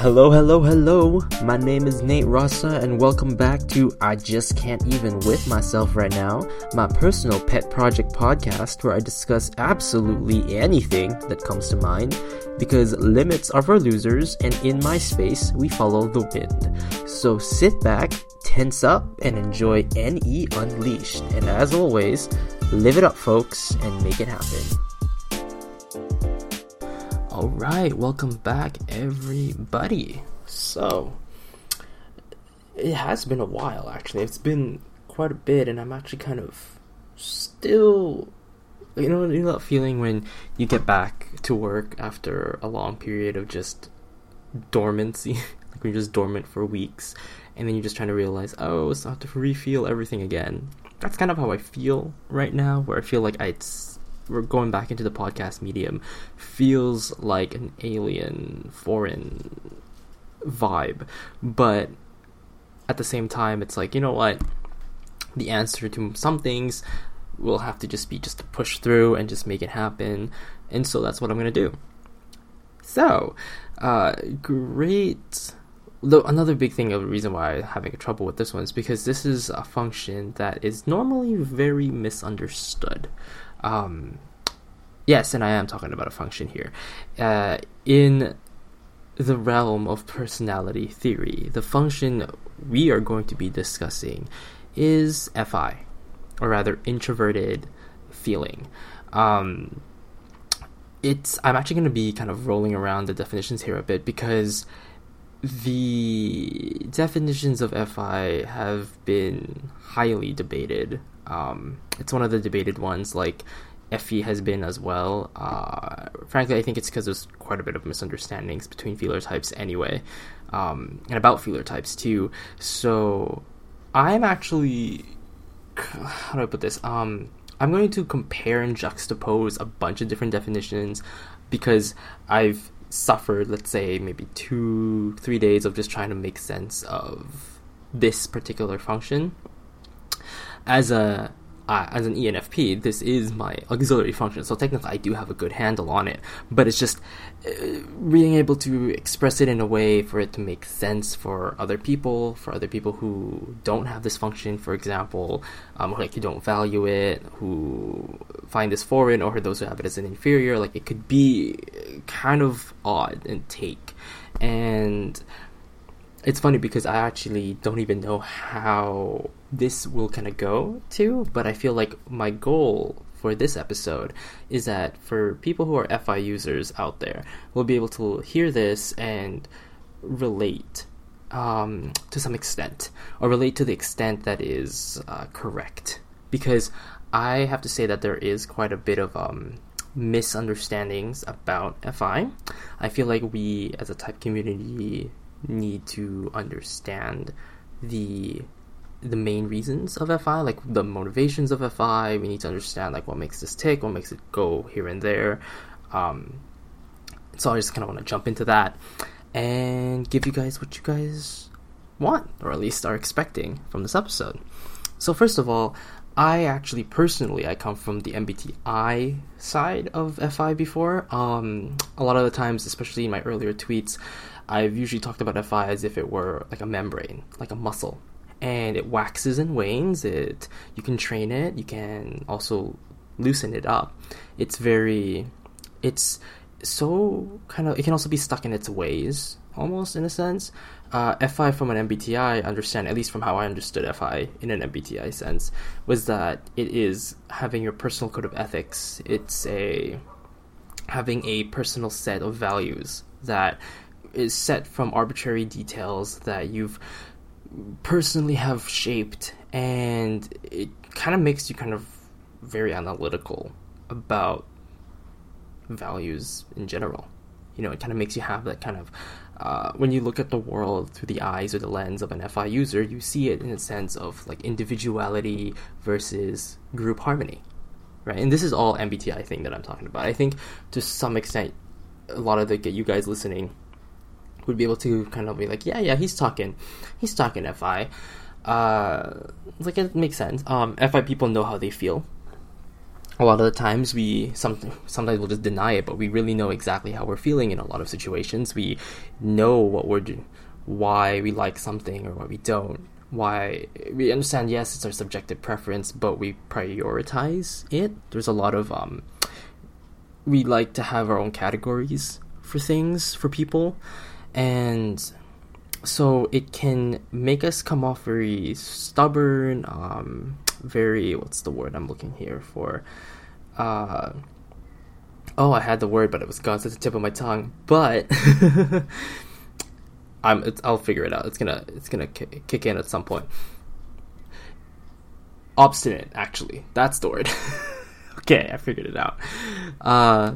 Hello, hello, hello. My name is Nate Rossa, and welcome back to I Just Can't Even With Myself Right Now, my personal pet project podcast where I discuss absolutely anything that comes to mind because limits are for losers, and in my space, we follow the wind. So sit back, tense up, and enjoy NE Unleashed. And as always, live it up, folks, and make it happen. All right, welcome back, everybody. So, it has been a while, actually. It's been quite a bit, and I'm actually kind of still, you know, you know that feeling when you get back to work after a long period of just dormancy, like when you're just dormant for weeks, and then you're just trying to realize, oh, it's have to refeel everything again. That's kind of how I feel right now, where I feel like I we're going back into the podcast medium feels like an alien foreign vibe. But at the same time it's like you know what? The answer to some things will have to just be just to push through and just make it happen. And so that's what i'm going to do. So uh, great. Though another big thing of the reason why I'm having trouble with this one is because this is a function that is normally very misunderstood. Um, yes, and I am talking about a function here. Uh, in the realm of personality theory, the function we are going to be discussing is FI, or rather, introverted feeling. Um, it's I'm actually going to be kind of rolling around the definitions here a bit because the definitions of FI have been highly debated um, it's one of the debated ones, like FE has been as well. Uh, frankly, I think it's because there's quite a bit of misunderstandings between feeler types anyway, um, and about feeler types too. So I'm actually, how do I put this? Um, I'm going to compare and juxtapose a bunch of different definitions because I've suffered, let's say, maybe two, three days of just trying to make sense of this particular function as a uh, as an ENFP, this is my auxiliary function, so technically I do have a good handle on it. But it's just uh, being able to express it in a way for it to make sense for other people, for other people who don't have this function, for example, um, like who don't value it, who find this foreign, or those who have it as an inferior. Like it could be kind of odd and take, and it's funny because I actually don't even know how this will kind of go to, but I feel like my goal for this episode is that for people who are FI users out there, will be able to hear this and relate um, to some extent, or relate to the extent that is uh, correct. Because I have to say that there is quite a bit of um, misunderstandings about FI. I feel like we, as a type community, need to understand the the main reasons of FI, like the motivations of FI. We need to understand like what makes this tick, what makes it go here and there. Um, so I just kind of want to jump into that and give you guys what you guys want, or at least are expecting from this episode. So first of all, I actually personally I come from the MBTI side of FI before. Um, a lot of the times, especially in my earlier tweets, I've usually talked about FI as if it were like a membrane, like a muscle, and it waxes and wanes. It you can train it. You can also loosen it up. It's very, it's so kind of. It can also be stuck in its ways, almost in a sense. Uh, FI from an MBTI, understand at least from how I understood FI in an MBTI sense, was that it is having your personal code of ethics. It's a having a personal set of values that is set from arbitrary details that you've personally have shaped and it kind of makes you kind of very analytical about values in general. You know it kind of makes you have that kind of uh, when you look at the world through the eyes or the lens of an fi user you see it in a sense of like individuality versus group harmony right? And this is all mbti thing that i'm talking about. I think to some extent a lot of the you guys listening would be able to kind of be like, yeah, yeah, he's talking, he's talking FI. Uh, like it makes sense. Um, FI people know how they feel. a lot of the times we some, sometimes we'll just deny it, but we really know exactly how we're feeling in a lot of situations. We know what we're doing, why we like something or why we don't. Why we understand, yes, it's our subjective preference, but we prioritize it. There's a lot of um, we like to have our own categories for things for people, and so it can make us come off very stubborn, um, very what's the word I'm looking here for? Uh, oh, I had the word, but it was gone. It's the tip of my tongue. But I'm, I'll figure it out. It's gonna, it's gonna k- kick in at some point. Obstinate, actually, that's the word. okay, I figured it out. Uh,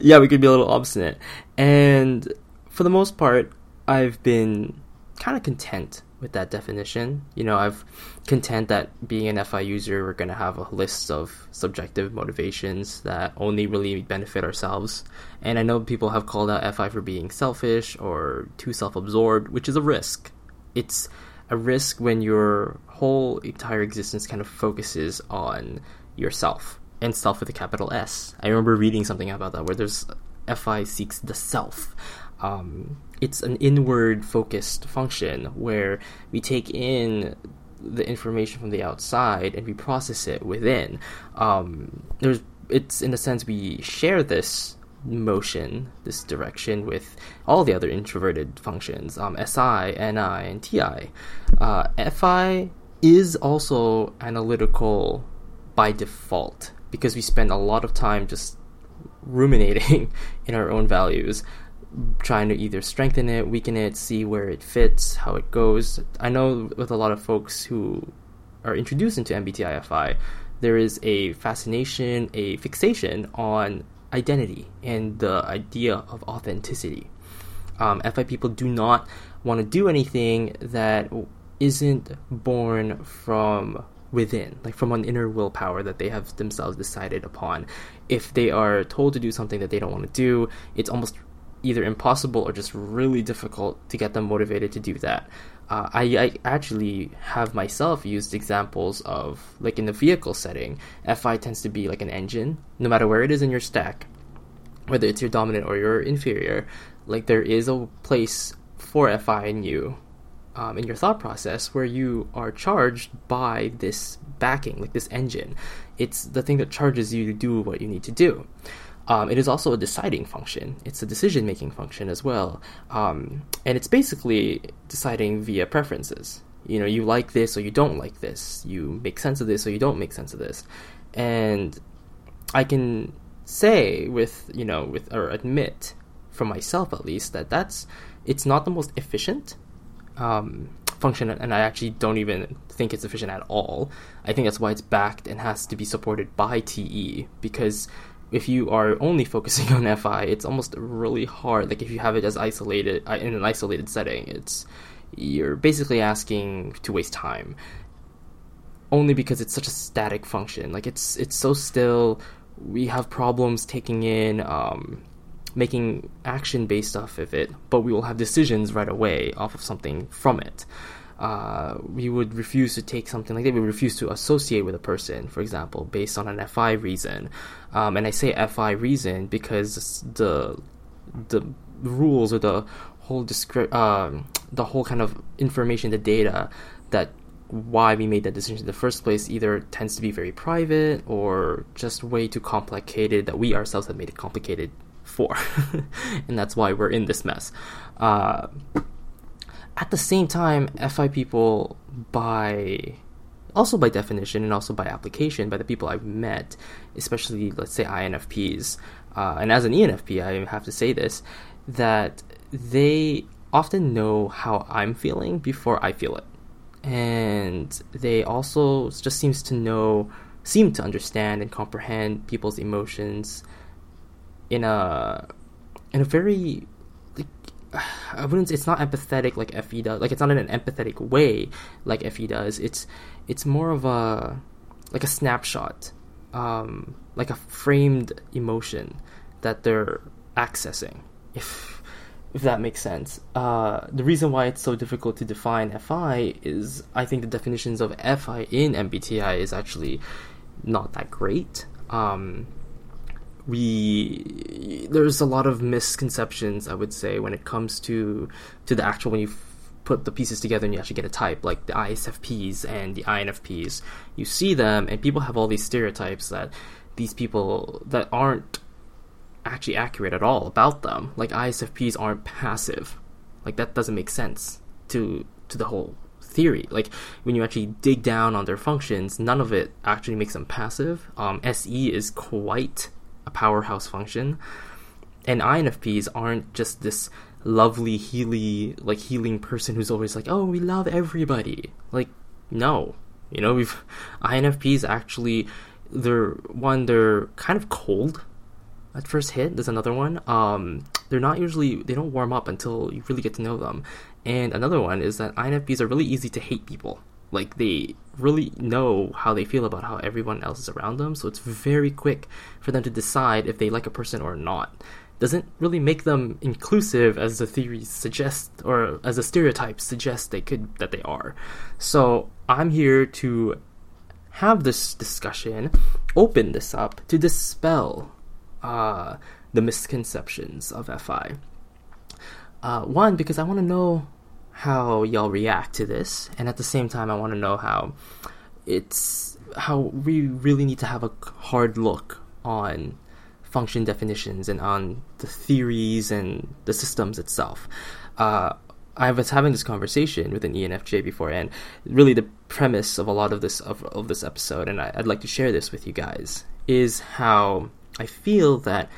yeah, we could be a little obstinate, and for the most part, I've been kind of content with that definition. You know, I've content that being an FI user, we're going to have a list of subjective motivations that only really benefit ourselves. And I know people have called out FI for being selfish or too self absorbed, which is a risk. It's a risk when your whole entire existence kind of focuses on yourself and self with a capital S. I remember reading something about that where there's FI seeks the self. Um, it's an inward focused function where we take in the information from the outside and we process it within. Um, there's it's in a sense we share this motion, this direction with all the other introverted functions, um, SI, NI, and TI. Uh, FI is also analytical by default because we spend a lot of time just ruminating in our own values trying to either strengthen it, weaken it, see where it fits, how it goes. I know with a lot of folks who are introduced into MBTI-FI, there is a fascination, a fixation on identity and the idea of authenticity. Um, FI people do not want to do anything that isn't born from within, like from an inner willpower that they have themselves decided upon. If they are told to do something that they don't want to do, it's almost either impossible or just really difficult to get them motivated to do that. Uh, I, I actually have myself used examples of, like in the vehicle setting, FI tends to be like an engine, no matter where it is in your stack, whether it's your dominant or your inferior, like there is a place for FI in you, um, in your thought process, where you are charged by this backing, like this engine. It's the thing that charges you to do what you need to do. Um, it is also a deciding function. It's a decision making function as well. Um, and it's basically deciding via preferences. You know, you like this or you don't like this. You make sense of this or you don't make sense of this. And I can say with, you know, with, or admit for myself at least, that that's, it's not the most efficient um, function, and I actually don't even think it's efficient at all. I think that's why it's backed and has to be supported by TE because if you are only focusing on FI, it's almost really hard. Like if you have it as isolated uh, in an isolated setting, it's you're basically asking to waste time. Only because it's such a static function. Like it's it's so still. We have problems taking in, um, making action based off of it, but we will have decisions right away off of something from it uh, we would refuse to take something like that. We would refuse to associate with a person, for example, based on an FI reason. Um, and I say FI reason because the the rules or the whole descri- um, the whole kind of information, the data that why we made that decision in the first place either tends to be very private or just way too complicated that we ourselves have made it complicated for, and that's why we're in this mess. Uh, at the same time, FI people, by also by definition and also by application, by the people I've met, especially let's say INFPs, uh, and as an ENFP, I have to say this, that they often know how I'm feeling before I feel it, and they also just seems to know, seem to understand and comprehend people's emotions in a in a very I wouldn't. It's not empathetic like Fe does. Like it's not in an empathetic way like Fe does. It's it's more of a like a snapshot, um, like a framed emotion that they're accessing. If if that makes sense. Uh, the reason why it's so difficult to define FI is I think the definitions of FI in MBTI is actually not that great. um, we there's a lot of misconceptions I would say when it comes to to the actual when you put the pieces together and you actually get a type like the ISFPs and the INFPs. You see them and people have all these stereotypes that these people that aren't actually accurate at all about them. Like ISFPs aren't passive. Like that doesn't make sense to to the whole theory. Like when you actually dig down on their functions, none of it actually makes them passive. Um, SE is quite powerhouse function, and INFPs aren't just this lovely healy like healing person who's always like, oh, we love everybody. Like no, you know, we've INFPs actually they're one they're kind of cold at first hit. There's another one. Um, they're not usually they don't warm up until you really get to know them. And another one is that INFPs are really easy to hate people. Like they really know how they feel about how everyone else is around them, so it's very quick for them to decide if they like a person or not. Doesn't really make them inclusive as the theories suggest or as the stereotypes suggest they could that they are. So I'm here to have this discussion, open this up to dispel uh, the misconceptions of FI. Uh, one, because I want to know how y'all react to this, and at the same time, I want to know how it's how we really need to have a hard look on function definitions and on the theories and the systems itself. Uh, I was having this conversation with an ENFJ before, and really the premise of a lot of this of, of this episode, and I, I'd like to share this with you guys, is how I feel that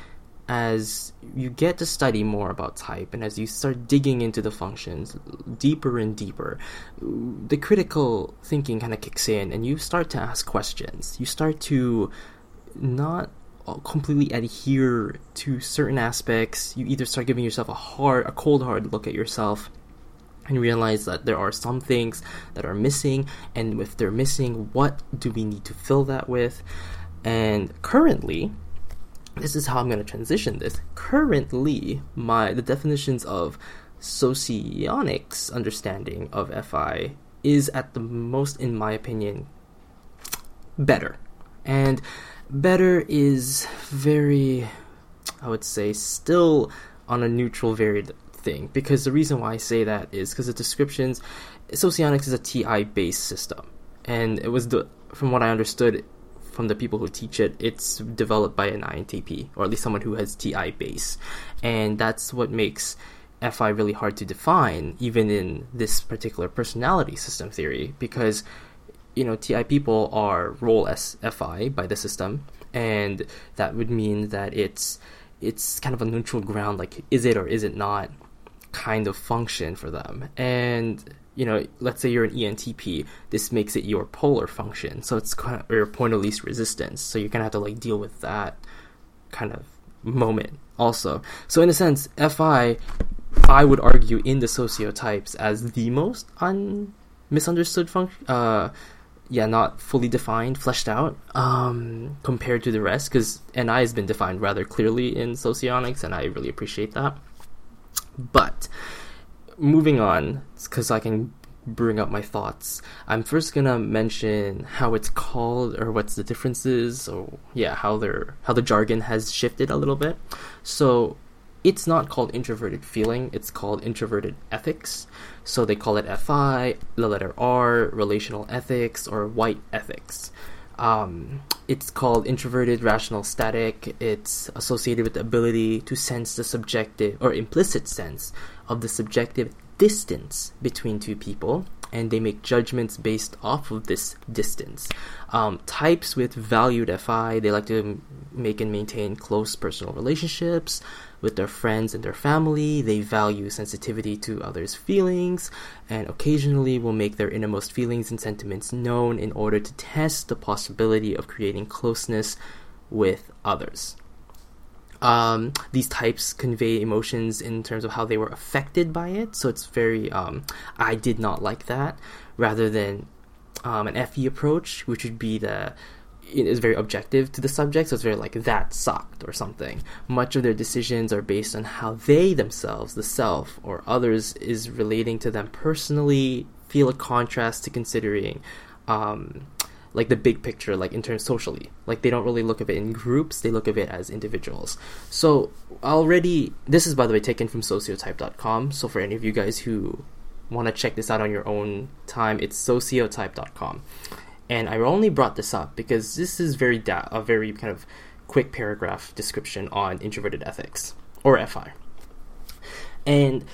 as you get to study more about type and as you start digging into the functions deeper and deeper, the critical thinking kind of kicks in and you start to ask questions. You start to not completely adhere to certain aspects. You either start giving yourself a hard, a cold hard look at yourself and realize that there are some things that are missing and if they're missing what do we need to fill that with and currently this is how I'm going to transition this. Currently, my the definitions of socionics understanding of FI is at the most, in my opinion, better. And better is very, I would say, still on a neutral, varied thing. Because the reason why I say that is because the descriptions, socionics is a TI based system. And it was the, from what I understood, from the people who teach it, it's developed by an INTP or at least someone who has TI base, and that's what makes FI really hard to define, even in this particular personality system theory, because you know TI people are role as FI by the system, and that would mean that it's it's kind of a neutral ground, like is it or is it not kind of function for them, and you know, let's say you're an ENTP, this makes it your polar function. So it's kind of your point of least resistance. So you're gonna have to like deal with that kind of moment also. So in a sense, FI, I would argue in the sociotypes as the most un misunderstood function. Uh, yeah, not fully defined, fleshed out, um, compared to the rest, because NI has been defined rather clearly in socionics, and I really appreciate that. But moving on, because I can bring up my thoughts. I'm first gonna mention how it's called or what's the differences, or yeah, how their how the jargon has shifted a little bit. So it's not called introverted feeling, it's called introverted ethics. So they call it FI, the letter R, relational ethics, or white ethics. Um, it's called introverted rational static. It's associated with the ability to sense the subjective or implicit sense of the subjective distance between two people and they make judgments based off of this distance. Um, types with valued FI, they like to make and maintain close personal relationships with their friends and their family. They value sensitivity to others' feelings and occasionally will make their innermost feelings and sentiments known in order to test the possibility of creating closeness with others. Um, these types convey emotions in terms of how they were affected by it. So it's very, um, I did not like that, rather than um, an FE approach, which would be the it is very objective to the subject, so it's very like that sucked or something. Much of their decisions are based on how they themselves, the self or others, is relating to them personally. Feel a contrast to considering um, like the big picture, like in terms socially. Like they don't really look at it in groups; they look at it as individuals. So already, this is by the way taken from sociotype.com. So for any of you guys who want to check this out on your own time, it's sociotype.com. And I only brought this up because this is very da- a very kind of quick paragraph description on introverted ethics or FI. And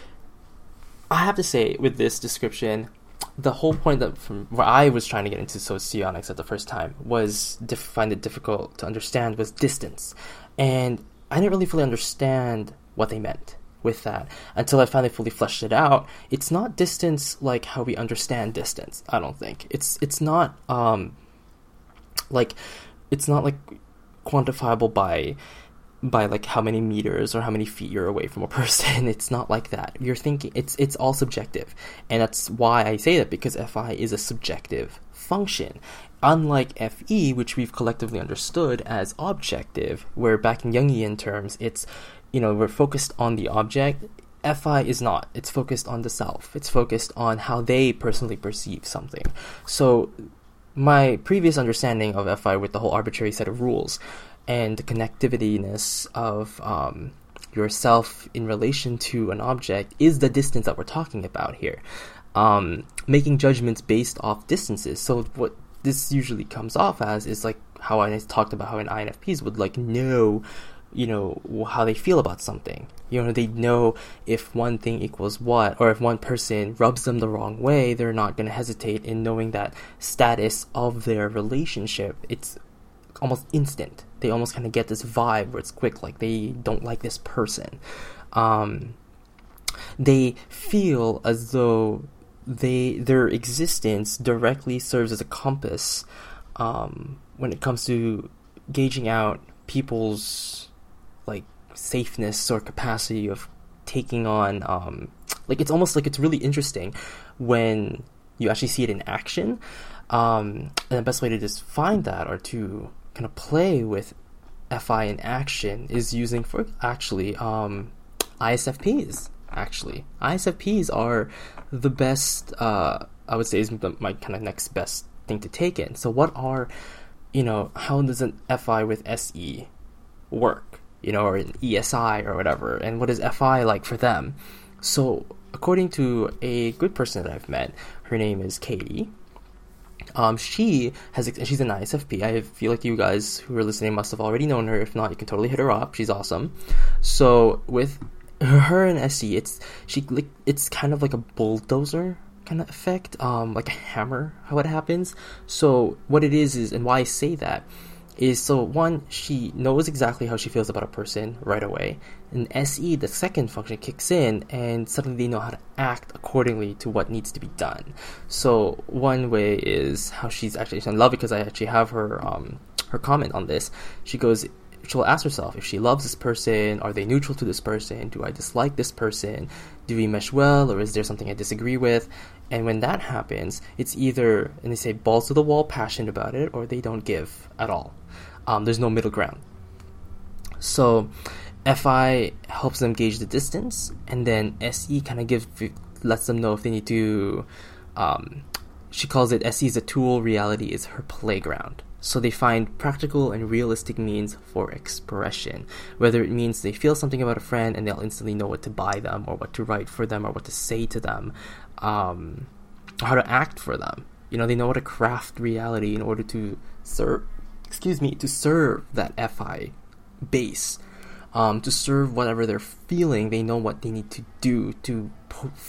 I have to say, with this description, the whole point that from where I was trying to get into socionics at the first time was find it difficult to understand was distance, and I didn't really fully understand what they meant with that until I finally fully fleshed it out. It's not distance like how we understand distance. I don't think it's it's not um like it's not like quantifiable by by like how many meters or how many feet you're away from a person. It's not like that. You're thinking it's it's all subjective. And that's why I say that because FI is a subjective function. Unlike FE, which we've collectively understood as objective, where back in Jungian terms it's you know, we're focused on the object. FI is not. It's focused on the self. It's focused on how they personally perceive something. So my previous understanding of FI with the whole arbitrary set of rules and the connectivityness of um, yourself in relation to an object is the distance that we're talking about here. Um, making judgments based off distances. So what this usually comes off as is like how I talked about how an INFPs would like know, you know, how they feel about something. You know, they know if one thing equals what, or if one person rubs them the wrong way, they're not going to hesitate in knowing that status of their relationship. It's almost instant. They almost kind of get this vibe where it's quick, like they don't like this person. Um, they feel as though they their existence directly serves as a compass um, when it comes to gauging out people's like safeness or capacity of taking on um, like it's almost like it's really interesting when you actually see it in action um, and the best way to just find that or to kind of play with FI in action is using for actually um, ISFPs. Actually, ISFPs are the best. Uh, I would say is the, my kind of next best thing to take in. So, what are you know? How does an FI with SE work? You know, or an ESI or whatever, and what is FI like for them? So, according to a good person that I've met, her name is Katie um, she has she's an ISFP. I feel like you guys who are listening must have already known her. If not, you can totally hit her up. She's awesome. So with her and SE, it's she it's kind of like a bulldozer kind of effect, um, like a hammer. How it happens. So what it is is, and why I say that is so one she knows exactly how she feels about a person right away. And se the second function kicks in and suddenly they know how to act accordingly to what needs to be done. So one way is how she's actually i love it because i actually have her um her comment on this. She goes she'll ask herself if she loves this person are they neutral to this person? Do i dislike this person? Do we mesh well or is there something i disagree with? And when that happens it's either and they say balls to the wall passionate about it or they don't give at all um, there's no middle ground. So FI helps them gauge the distance, and then SE kind of gives lets them know if they need to. Um, she calls it SE is a tool. Reality is her playground. So they find practical and realistic means for expression. Whether it means they feel something about a friend and they'll instantly know what to buy them, or what to write for them, or what to say to them, um, how to act for them. You know, they know how to craft reality in order to serve excuse me, to serve that FI base, um, to serve whatever they're feeling, they know what they need to do to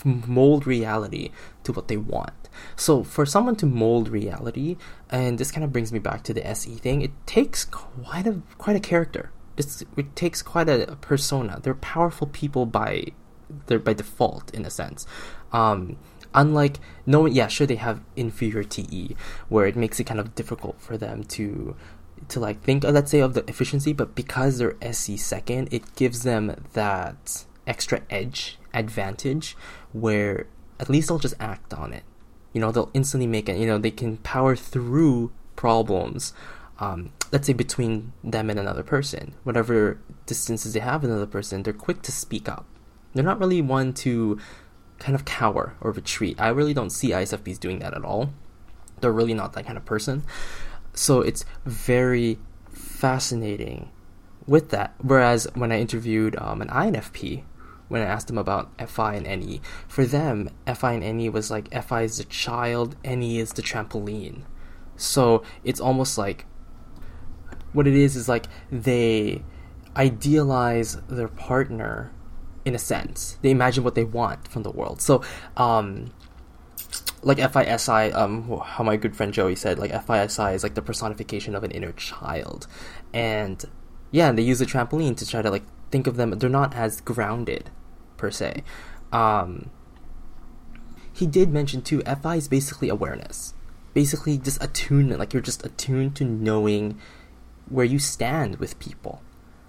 mold reality to what they want. So for someone to mold reality, and this kind of brings me back to the SE thing, it takes quite a quite a character. It takes quite a, a persona. They're powerful people by they're by default in a sense. Um, unlike no yeah sure they have inferior te where it makes it kind of difficult for them to to like think uh, let's say of the efficiency but because they're se second it gives them that extra edge advantage where at least they'll just act on it. You know they'll instantly make it you know they can power through problems um, let's say between them and another person. Whatever distances they have with another person they're quick to speak up. They're not really one to kind of cower or retreat. I really don't see ISFPs doing that at all. they're really not that kind of person. So it's very fascinating with that. Whereas when I interviewed um, an INFP, when I asked them about FI and NE, for them, FI and NE was like FI is the child, NE is the trampoline. So it's almost like what it is is like they idealize their partner in a sense. They imagine what they want from the world. So, um, like FISI, um, how my good friend Joey said, like FISI is like the personification of an inner child, and yeah, they use a trampoline to try to like think of them. They're not as grounded, per se. Um, he did mention too. FI is basically awareness, basically just attunement. Like you're just attuned to knowing where you stand with people.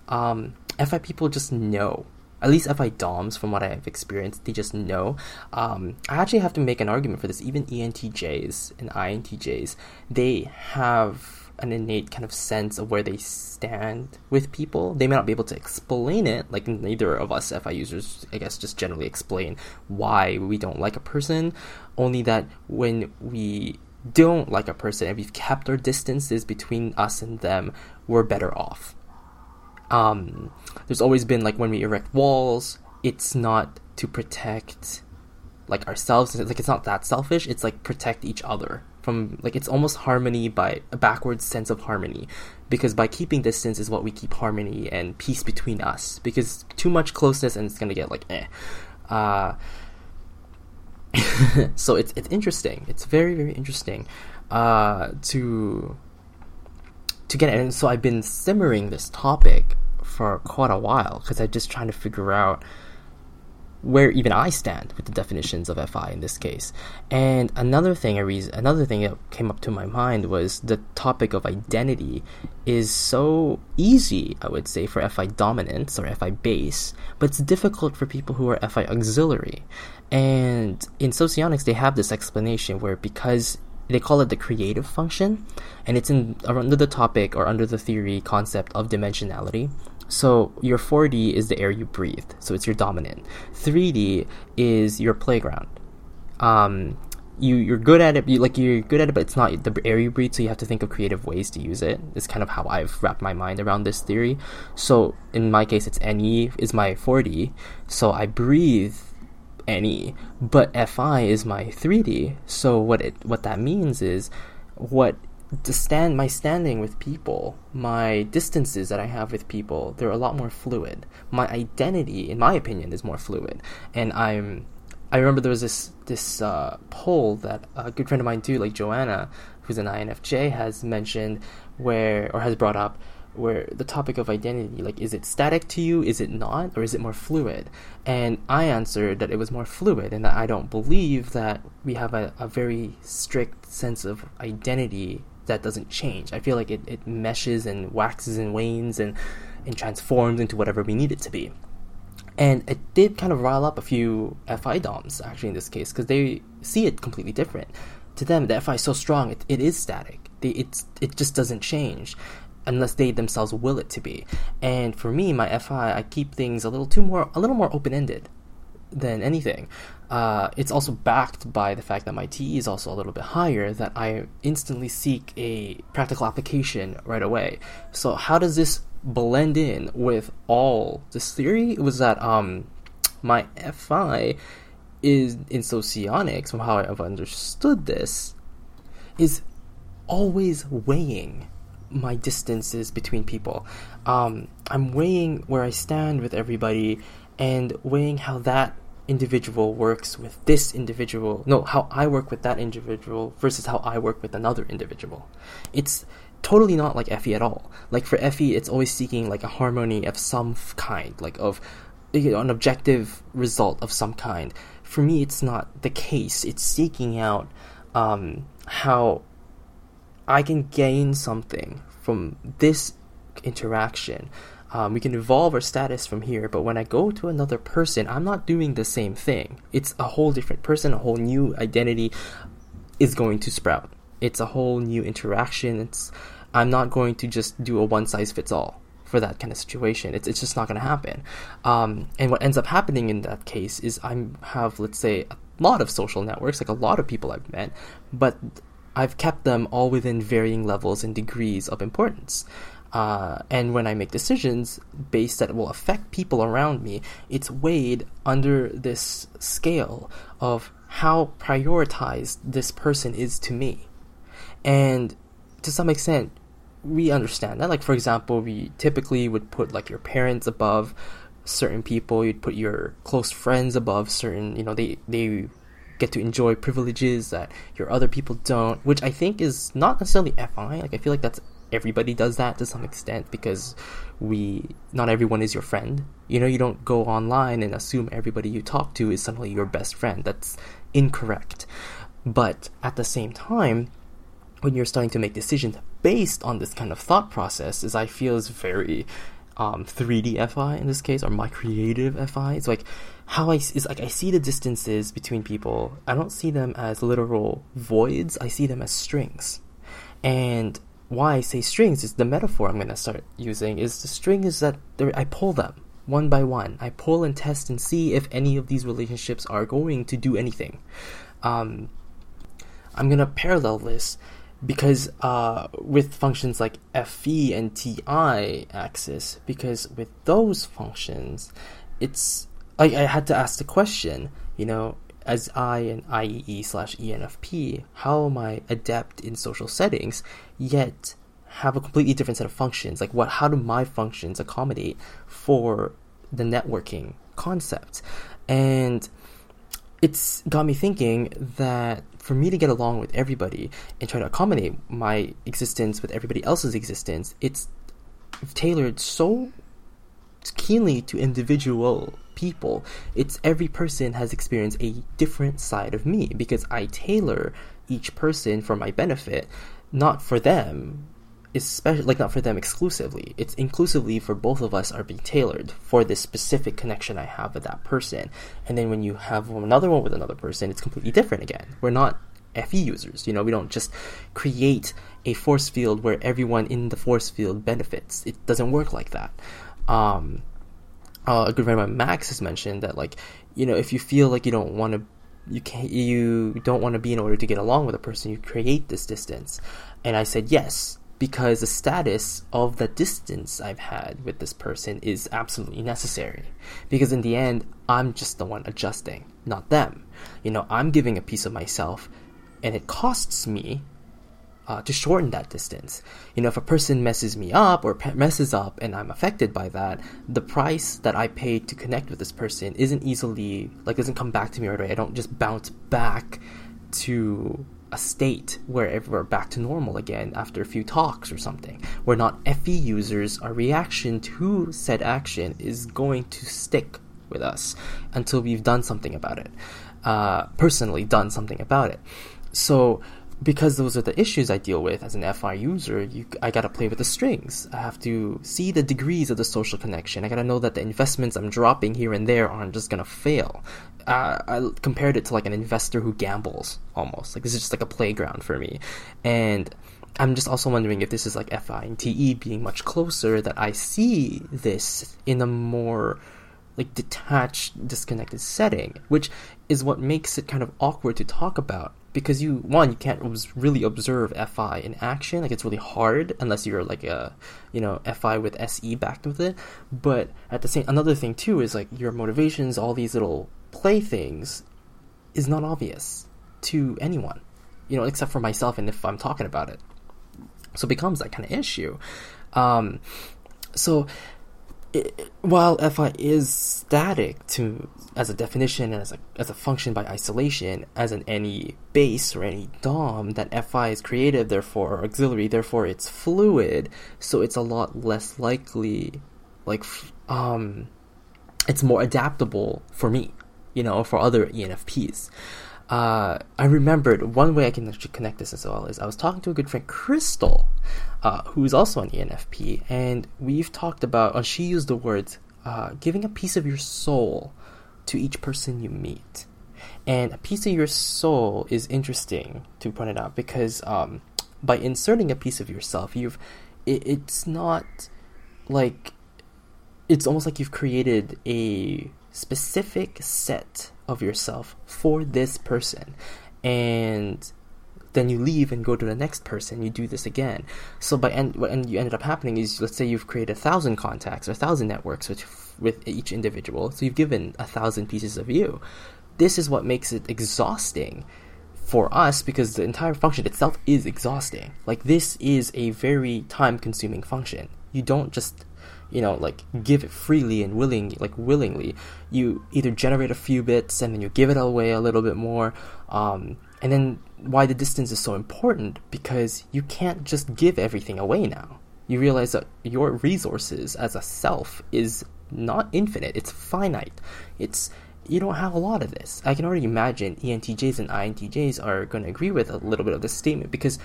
Um, FI people just know at least FI DOMs, from what I've experienced, they just know. Um, I actually have to make an argument for this. Even ENTJs and INTJs, they have an innate kind of sense of where they stand with people. They may not be able to explain it, like neither of us FI users, I guess, just generally explain why we don't like a person. Only that when we don't like a person and we've kept our distances between us and them, we're better off um, there's always been like when we erect walls, it's not to protect like ourselves. Like it's not that selfish. It's like protect each other from like it's almost harmony by a backwards sense of harmony, because by keeping distance is what we keep harmony and peace between us. Because too much closeness and it's gonna get like eh. Uh, so it's it's interesting. It's very very interesting uh, to to get it. And so I've been simmering this topic for quite a while because I'm just trying to figure out where even I stand with the definitions of FI in this case. And another thing, a reason, another thing that came up to my mind was the topic of identity is so easy, I would say, for FI dominance or FI base, but it's difficult for people who are FI auxiliary. And in socionics, they have this explanation where because they call it the creative function, and it's in under the topic or under the theory concept of dimensionality. So your 4D is the air you breathe, so it's your dominant. 3D is your playground. Um, you you're good at it, you, like you're good at it, but it's not the air you breathe. So you have to think of creative ways to use it. It's kind of how I've wrapped my mind around this theory. So in my case, it's NE is my 4D, so I breathe NE, but FI is my 3D. So what it what that means is what the stand my standing with people, my distances that I have with people, they're a lot more fluid. My identity, in my opinion, is more fluid. And I'm I remember there was this this uh, poll that a good friend of mine too, like Joanna, who's an INFJ, has mentioned where or has brought up where the topic of identity, like, is it static to you? Is it not? Or is it more fluid? And I answered that it was more fluid and that I don't believe that we have a, a very strict sense of identity that doesn't change. I feel like it, it meshes and waxes and wanes and, and transforms into whatever we need it to be. And it did kind of rile up a few FI DOMs, actually, in this case, because they see it completely different. To them, the FI is so strong, it, it is static. It's, it just doesn't change unless they themselves will it to be. And for me, my FI, I keep things a little too more, a little more open ended than anything. Uh, it's also backed by the fact that my TE is also a little bit higher, that I instantly seek a practical application right away. So how does this blend in with all this theory? It was that um, my FI is in socionics, from how I've understood this, is always weighing my distances between people. Um, I'm weighing where I stand with everybody and weighing how that individual works with this individual. No, how I work with that individual versus how I work with another individual. It's totally not like FE at all. Like for FE, it's always seeking like a harmony of some kind, like of you know, an objective result of some kind. For me, it's not the case. It's seeking out um, how I can gain something from this interaction. Um, we can evolve our status from here, but when I go to another person, I'm not doing the same thing. It's a whole different person, a whole new identity is going to sprout. It's a whole new interaction. It's I'm not going to just do a one size fits all for that kind of situation. It's it's just not going to happen. Um, and what ends up happening in that case is I have let's say a lot of social networks, like a lot of people I've met, but I've kept them all within varying levels and degrees of importance. Uh, and when I make decisions based that will affect people around me, it's weighed under this scale of how prioritized this person is to me. And to some extent, we understand that. Like, for example, we typically would put like your parents above certain people, you'd put your close friends above certain, you know, they, they get to enjoy privileges that your other people don't, which I think is not necessarily FI. Like, I feel like that's everybody does that to some extent because we not everyone is your friend. You know, you don't go online and assume everybody you talk to is suddenly your best friend. That's incorrect. But at the same time, when you're starting to make decisions based on this kind of thought process, is I feel is very um, 3D FI in this case, or my creative FI. It's like how I is like I see the distances between people. I don't see them as literal voids. I see them as strings, and why I say strings is the metaphor I'm to start using is the string is that I pull them one by one. I pull and test and see if any of these relationships are going to do anything. Um, I'm to parallel this because uh, with functions like FE and TI axis, because with those functions, it's I, I had to ask the question, you know, as I and IEE slash ENFP, how am I adept in social settings, yet have a completely different set of functions? Like what how do my functions accommodate for the networking concept? And it's got me thinking that for me to get along with everybody and try to accommodate my existence with everybody else's existence, it's tailored so keenly to individual people. It's every person has experienced a different side of me because I tailor each person for my benefit, not for them, especially like not for them exclusively. It's inclusively for both of us are being tailored for this specific connection I have with that person. And then when you have another one with another person, it's completely different again. We're not FE users. You know, we don't just create a force field where everyone in the force field benefits. It doesn't work like that. Um, uh, a good friend of mine, Max, has mentioned that like, you know, if you feel like you don't want to, you can't, you don't want to be in order to get along with a person, you create this distance. And I said yes because the status of the distance I've had with this person is absolutely necessary. Because in the end, I'm just the one adjusting, not them. You know, I'm giving a piece of myself, and it costs me uh, to shorten that distance. You know, if a person messes me up or pe- messes up and I'm affected by that, the price that I paid to connect with this person isn't easily, like, doesn't come back to me right away. I don't just bounce back to a state where we're back to normal again after a few talks or something. We're not FE users, our reaction to said action is going to stick with us until we've done something about it. Uh, personally, done something about it. So, because those are the issues I deal with as an FI user, you, I gotta play with the strings. I have to see the degrees of the social connection. I gotta know that the investments I'm dropping here and there aren't just gonna fail. Uh, I compared it to like an investor who gambles almost. Like this is just like a playground for me. And I'm just also wondering if this is like FI and TE being much closer, that I see this in a more like detached, disconnected setting, which is what makes it kind of awkward to talk about because you one you can't really observe FI in action. Like it's really hard unless you're like a you know FI with SE backed with it. But at the same another thing too is like your motivations, all these little play things, is not obvious to anyone, you know, except for myself and if I'm talking about it. So it becomes that kind of issue. Um, so it, while FI is static to as a definition and as a as a function by isolation, as in any base or any DOM, that FI is creative, therefore or auxiliary, therefore it's fluid. So it's a lot less likely, like um, it's more adaptable for me, you know, for other ENFPs uh, I remembered one way I can actually connect this as well is I was talking to a good friend, Crystal, uh, who's also an ENFP, and we've talked about, uh, she used the words, uh, giving a piece of your soul to each person you meet. And a piece of your soul is interesting to point it out because um, by inserting a piece of yourself, you've it, it's not like it's almost like you've created a specific set of yourself for this person. And then you leave and go to the next person. You do this again. So by end, what you ended up happening is, let's say you've created a thousand contacts or a thousand networks with with each individual. So you've given a thousand pieces of you. This is what makes it exhausting for us because the entire function itself is exhausting. Like this is a very time consuming function. You don't just you know like give it freely and willing like willingly. You either generate a few bits and then you give it away a little bit more um, and then why the distance is so important because you can't just give everything away now. You realize that your resources as a self is not infinite it's finite. It's you don't have a lot of this. I can already imagine entjs and intjs are going to agree with a little bit of this statement because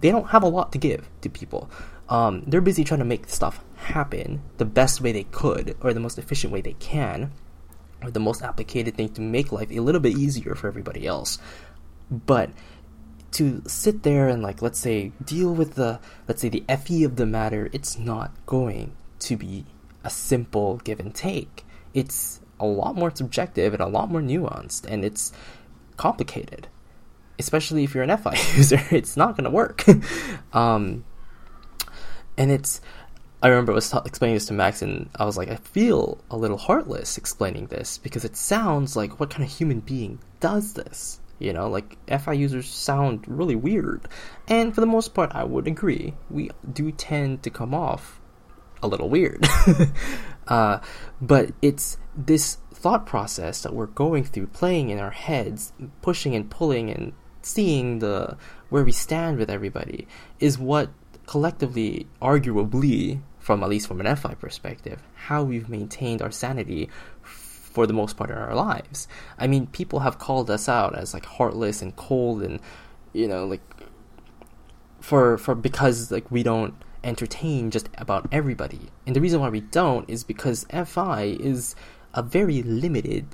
they don't have a lot to give to people um, they're busy trying to make stuff happen the best way they could or the most efficient way they can or the most applicated thing to make life a little bit easier for everybody else. But to sit there and like let's say deal with the let's say the fe of the matter it's not going to be a simple give and take. It's a lot more subjective and a lot more nuanced and it's complicated especially if you're an fi user. It's not going to work. Um, and it's I remember I was ta- explaining this to Max, and I was like, I feel a little heartless explaining this because it sounds like what kind of human being does this? You know, like FI users sound really weird. And for the most part, I would agree. We do tend to come off a little weird. uh, but it's this thought process that we're going through, playing in our heads, pushing and pulling and seeing the where we stand with everybody is what collectively, arguably, from at least from an FI perspective, how we've maintained our sanity for the most part in our lives. I mean, people have called us out as like heartless and cold, and you know, like for for because like we don't entertain just about everybody. And the reason why we don't is because FI is a very limited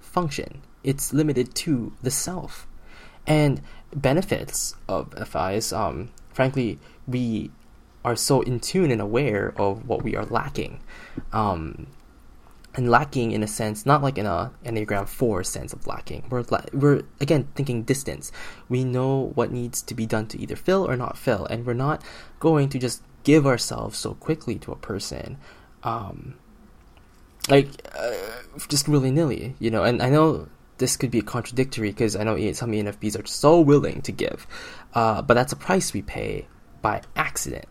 function. It's limited to the self. And benefits of FIs, um, frankly, we are so in tune and aware of what we are lacking. Um, and lacking in a sense, not like in a Enneagram 4 sense of lacking. We're, la- we're again thinking distance. We know what needs to be done to either fill or not fill, and we're not going to just give ourselves so quickly to a person. Um, like, uh, just willy nilly, you know. And I know this could be contradictory because I know some ENFPs are so willing to give, uh, but that's a price we pay by accident,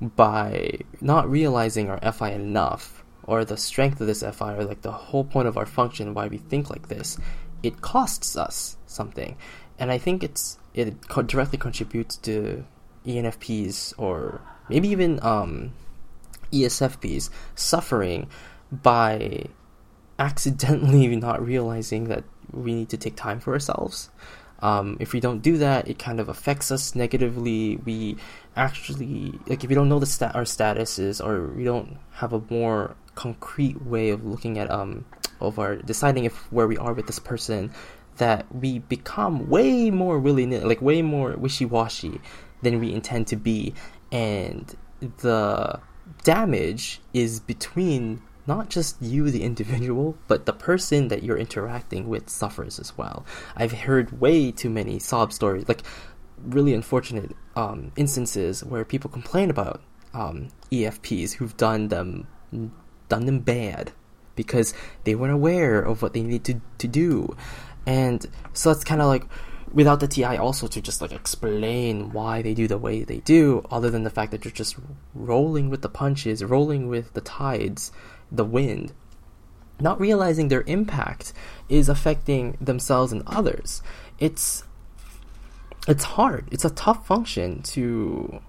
by not realizing our FI enough, or the strength of this FI, or like the whole point of our function, why we think like this, it costs us something. And I think it's it directly contributes to ENFPs or maybe even um, ESFPs suffering by accidentally not realizing that we need to take time for ourselves. Um, if we don't do that, it kind of affects us negatively. We actually like if we don't know the stat our statuses or we don't have a more concrete way of looking at um of our deciding if where we are with this person that we become way more willy nilly like way more wishy washy than we intend to be and the damage is between not just you, the individual, but the person that you're interacting with suffers as well. I've heard way too many sob stories, like really unfortunate um, instances where people complain about um, EFPs who've done them done them bad because they weren't aware of what they needed to, to do. And so that's kind of like without the TI also to just like explain why they do the way they do, other than the fact that you're just rolling with the punches, rolling with the tides, the wind, not realizing their impact is affecting themselves and others. It's it's hard. It's a tough function to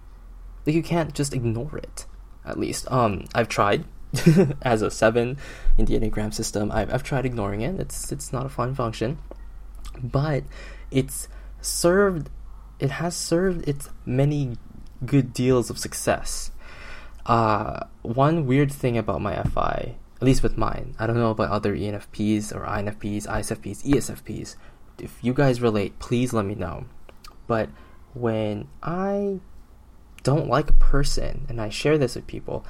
like you can't just ignore it. At least, um, I've tried as a seven in the Enneagram system. I've I've tried ignoring it. It's it's not a fun function, but it's served. It has served its many good deals of success. Uh, one weird thing about my FI, at least with mine, I don't know about other ENFPs or INFPs, ISFPs, ESFPs. If you guys relate, please let me know. But when I don't like a person and I share this with people,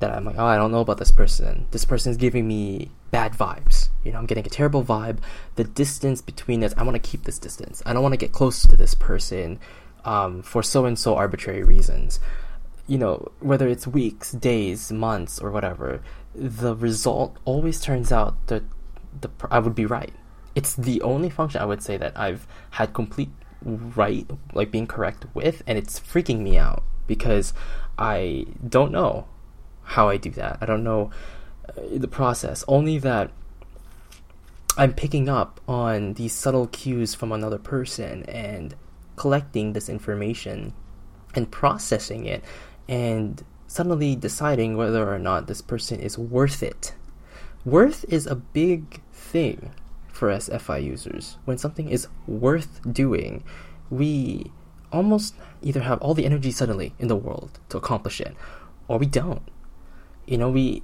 that I'm like, oh, I don't know about this person. This person is giving me bad vibes. You know, I'm getting a terrible vibe. The distance between us, I want to keep this distance. I don't want to get close to this person um, for so and so arbitrary reasons. You know, whether it's weeks, days, months, or whatever, the result always turns out that the I would be right. It's the only function I would say that I've had complete right, like being correct with, and it's freaking me out because I don't know how I do that. I don't know uh, the process. Only that I'm picking up on these subtle cues from another person and collecting this information and processing it and suddenly deciding whether or not this person is worth it. Worth is a big thing for us FI users. When something is worth doing, we almost either have all the energy suddenly in the world to accomplish it, or we don't. You know, we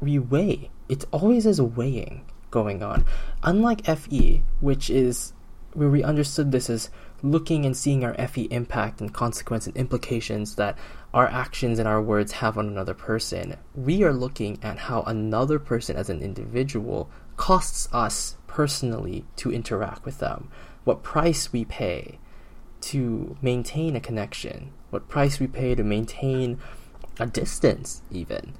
we weigh. It always is weighing going on. Unlike FE, which is where we understood this as looking and seeing our FE impact and consequence and implications that our actions and our words have on another person, we are looking at how another person as an individual costs us personally to interact with them, what price we pay to maintain a connection, what price we pay to maintain a distance, even.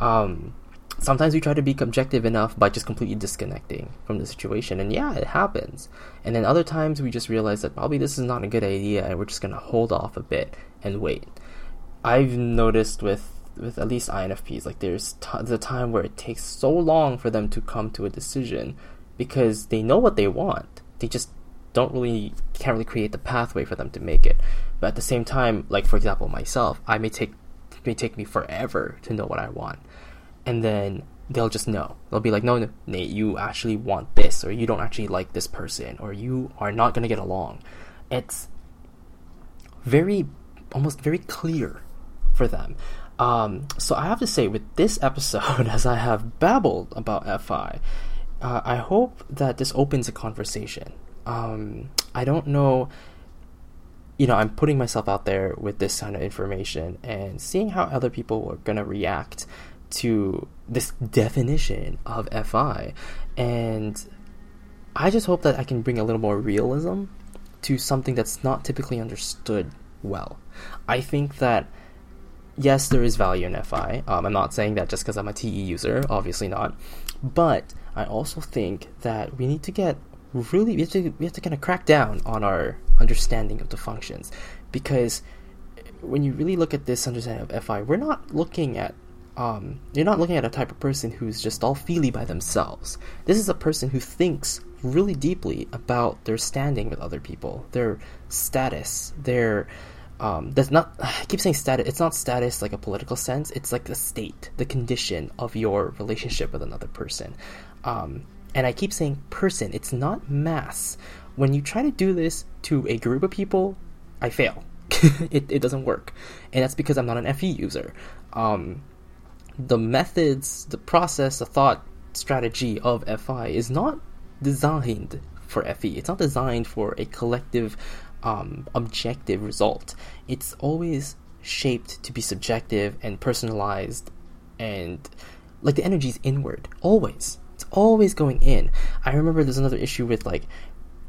Um, sometimes we try to be objective enough by just completely disconnecting from the situation, and yeah, it happens. And then other times we just realize that probably this is not a good idea, and we're just gonna hold off a bit and wait. I've noticed with with at least INFPs, like there's t- the time where it takes so long for them to come to a decision because they know what they want. They just don't really can't really create the pathway for them to make it. But at the same time, like for example, myself, I may take may take me forever to know what I want, and then they'll just know. They'll be like, no, no, Nate, you actually want this, or you don't actually like this person, or you are not gonna get along. It's very, almost very clear for them. Um, so I have to say, with this episode, as I have babbled about FI, uh, I hope that this opens a conversation. Um, I don't know you know, I'm putting myself out there with this kind of information and seeing how other people are going to react to this definition of FI. And I just hope that I can bring a little more realism to something that's not typically understood well. I think that yes, there is value in FI. Um, I'm not saying that just because I'm a TE user, obviously not. But I also think that we need to get really we have to we have to kind of crack down on our understanding of the functions because when you really look at this understanding of FI, we're not looking at um, you're not looking at a type of person who's just all feely by themselves. This is a person who thinks really deeply about their standing with other people, their status, their um, that's not. I keep saying status. It's not status like a political sense. It's like the state, the condition of your relationship with another person. Um, and I keep saying person. It's not mass. When you try to do this to a group of people, I fail. it, it doesn't work, and that's because I'm not an FE user. Um, the methods, the process, the thought strategy of FI is not designed for FE. It's not designed for a collective, um, objective result. It's always shaped to be subjective and personalized, and like the energy is inward always. It's always going in. I remember there's another issue with like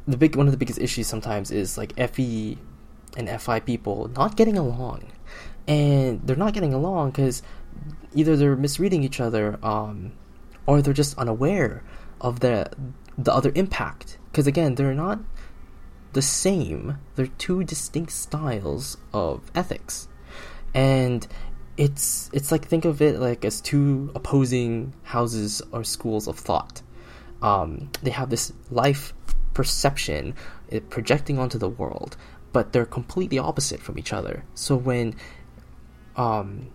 the big one of the biggest issues sometimes is like FE and FI people not getting along, and they're not getting along because either they're misreading each other, um, or they're just unaware of the the other impact. Because again, they're not the same. They're two distinct styles of ethics, and it's it's like think of it like as two opposing houses or schools of thought. Um, they have this life perception uh, projecting onto the world, but they're completely opposite from each other. So when um,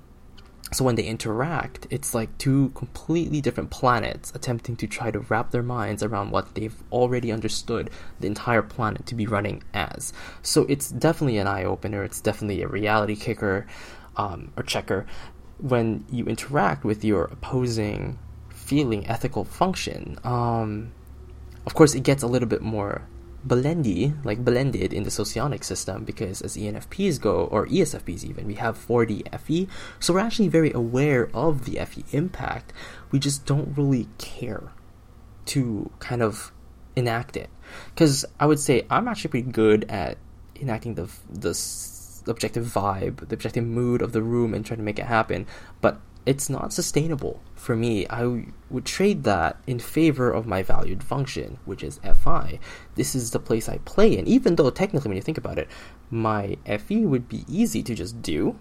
so when they interact, it's like two completely different planets attempting to try to wrap their minds around what they've already understood the entire planet to be running as. So it's definitely an eye opener. It's definitely a reality kicker um, or checker when you interact with your opposing feeling ethical function. Um, of course, it gets a little bit more blendy, like blended in the socionic system because as ENFPs go, or ESFPs even, we have 4D FE, so we're actually very aware of the FE impact. We just don't really care to kind of enact it. Because I would say I'm actually pretty good at enacting the the objective vibe, the objective mood of the room, and trying to make it happen. But it's not sustainable for me. I would trade that in favor of my valued function, which is FI. This is the place I play in, even though technically, when you think about it, my FE would be easy to just do.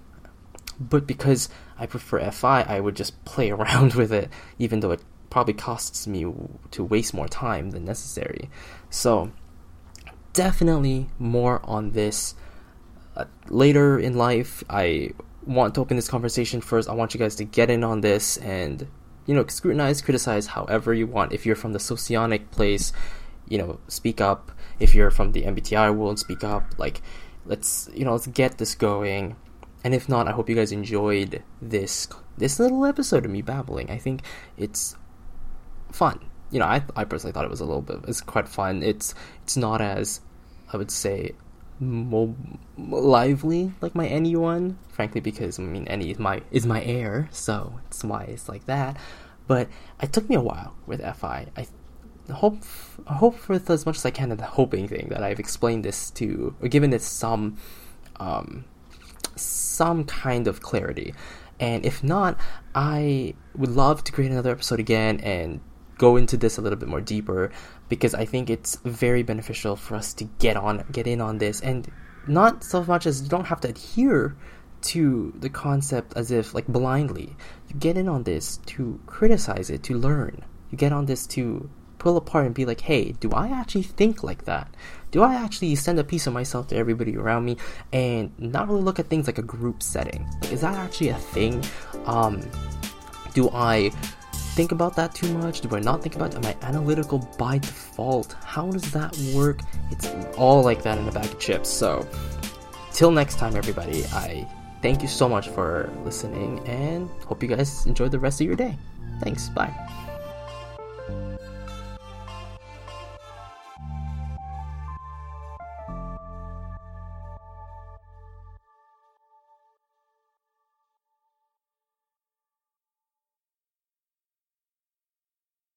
But because I prefer FI, I would just play around with it, even though it probably costs me to waste more time than necessary. So, definitely more on this uh, later in life. I want to open this conversation first. I want you guys to get in on this and you know scrutinize, criticize however you want. If you're from the socionic place, you know, speak up. If you're from the MBTI world, speak up. Like, let's you know, let's get this going. And if not, I hope you guys enjoyed this this little episode of me babbling. I think it's fun. You know, I I personally thought it was a little bit. It's quite fun. It's it's not as I would say more lively like my NE one, frankly, because I mean NE is my is my air, so it's why it's like that. But it took me a while with FI. I hope hope with as much as I can in the hoping thing that I've explained this to or given it some um, some kind of clarity. And if not, I would love to create another episode again and go into this a little bit more deeper because I think it's very beneficial for us to get on get in on this and not so much as you don't have to adhere to the concept as if like blindly. You get in on this to criticize it, to learn. You get on this to pull apart and be like, hey, do I actually think like that? Do I actually send a piece of myself to everybody around me and not really look at things like a group setting? Like, is that actually a thing? Um, do I think about that too much? Do I not think about it? Am I analytical by default? How does that work? It's all like that in a bag of chips. So, till next time, everybody, I thank you so much for listening and hope you guys enjoy the rest of your day. Thanks. Bye.